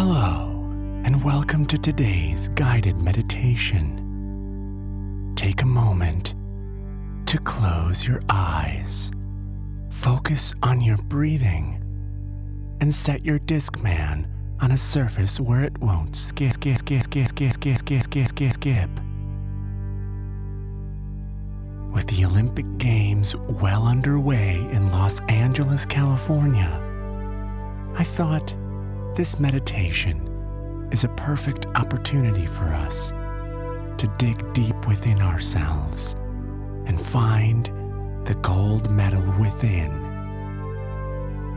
Hello, and welcome to today's guided meditation. Take a moment to close your eyes, focus on your breathing, and set your Discman on a surface where it won't skip, skip, skip, skip, skip, skip, skip, skip, skip, skip. With the Olympic Games well underway in Los Angeles, California, I thought this meditation is a perfect opportunity for us to dig deep within ourselves and find the gold medal within.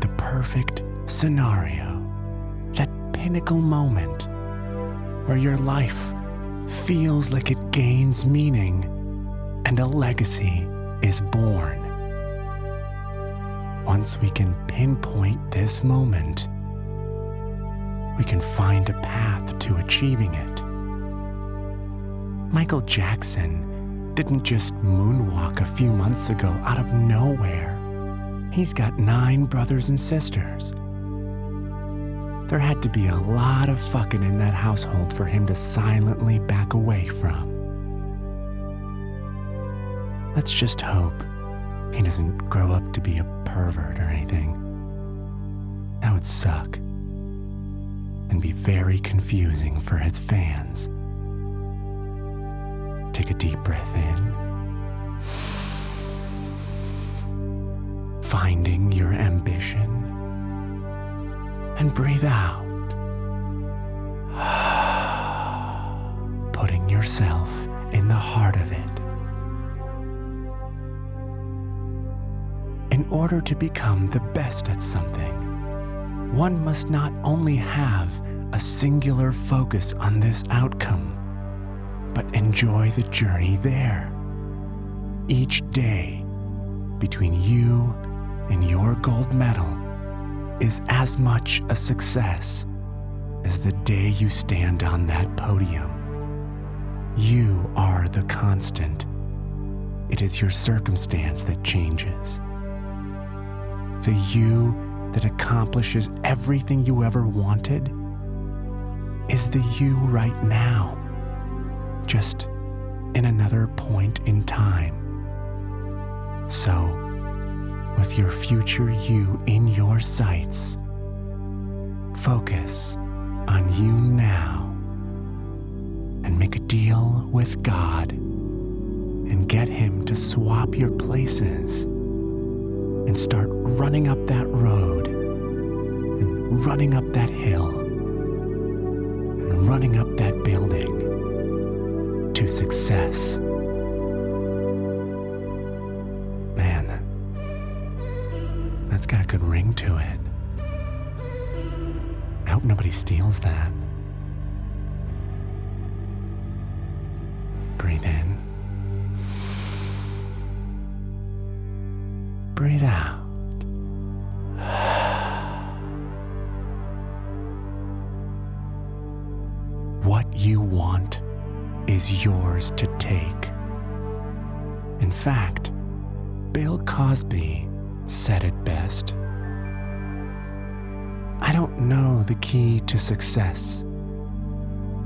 The perfect scenario, that pinnacle moment where your life feels like it gains meaning and a legacy is born. Once we can pinpoint this moment, we can find a path to achieving it. Michael Jackson didn't just moonwalk a few months ago out of nowhere. He's got nine brothers and sisters. There had to be a lot of fucking in that household for him to silently back away from. Let's just hope he doesn't grow up to be a pervert or anything. That would suck and be very confusing for his fans. Take a deep breath in. Finding your ambition. And breathe out. Putting yourself in the heart of it. In order to become the best at something, one must not only have a singular focus on this outcome, but enjoy the journey there. Each day between you and your gold medal is as much a success as the day you stand on that podium. You are the constant. It is your circumstance that changes. The you that accomplishes everything you ever wanted is the you right now, just in another point in time. So, with your future you in your sights, focus on you now and make a deal with God and get Him to swap your places and start running up that road and running up that hill and running up that building to success. Man, that, that's got a good ring to it. I hope nobody steals that. Breathe in. Breathe out. What you want is yours to take. In fact, Bill Cosby said it best. I don't know the key to success,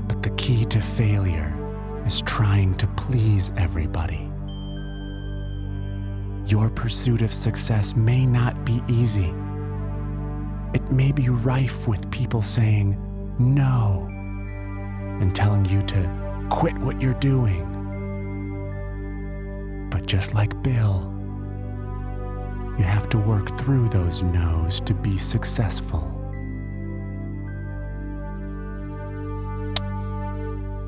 but the key to failure is trying to please everybody. Your pursuit of success may not be easy. It may be rife with people saying no and telling you to quit what you're doing. But just like Bill, you have to work through those no's to be successful.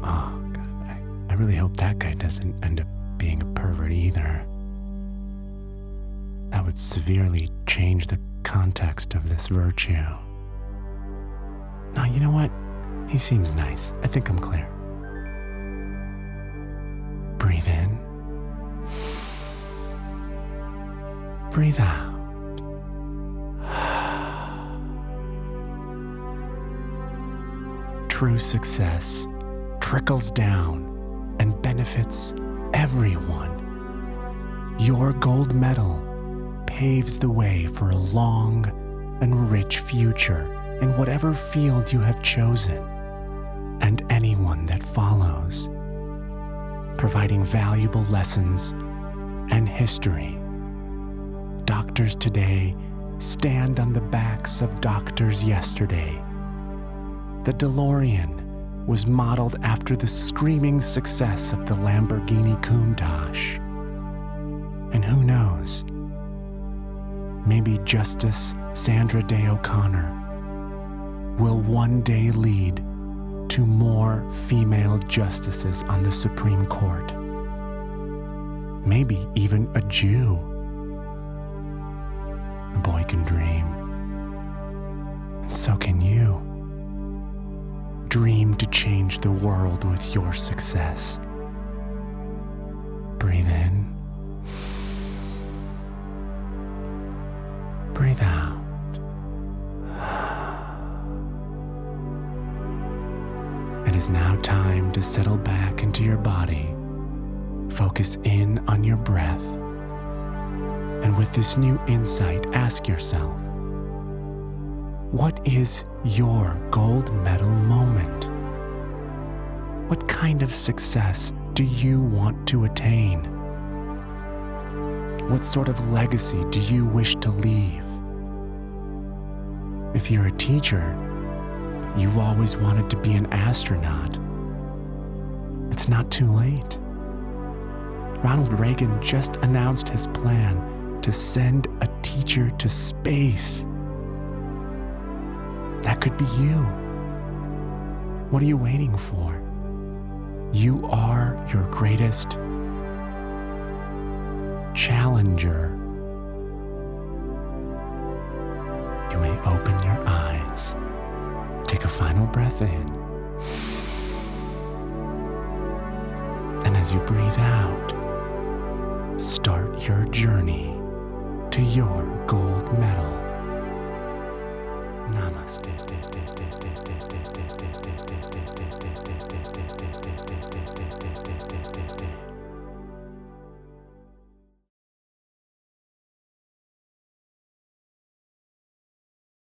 Oh, God, I, I really hope that guy doesn't end up being a pervert either. Would severely change the context of this virtue. Now, you know what? He seems nice. I think I'm clear. Breathe in. Breathe out. True success trickles down and benefits everyone. Your gold medal paves the way for a long and rich future in whatever field you have chosen, and anyone that follows, providing valuable lessons and history. Doctors today stand on the backs of doctors yesterday. The DeLorean was modeled after the screaming success of the Lamborghini Countach. And who knows? Maybe Justice Sandra Day O'Connor will one day lead to more female justices on the Supreme Court. Maybe even a Jew. A boy can dream. So can you. Dream to change the world with your success. Is now time to settle back into your body. Focus in on your breath. And with this new insight, ask yourself what is your gold medal moment? What kind of success do you want to attain? What sort of legacy do you wish to leave? If you're a teacher, you've always wanted to be an astronaut, it's not too late. Ronald Reagan just announced his plan to send a teacher to space. That could be you. What are you waiting for? You are your greatest challenger. You may open your eyes. Take a final breath in. And as you breathe out, start your journey to your gold medal. Namaste.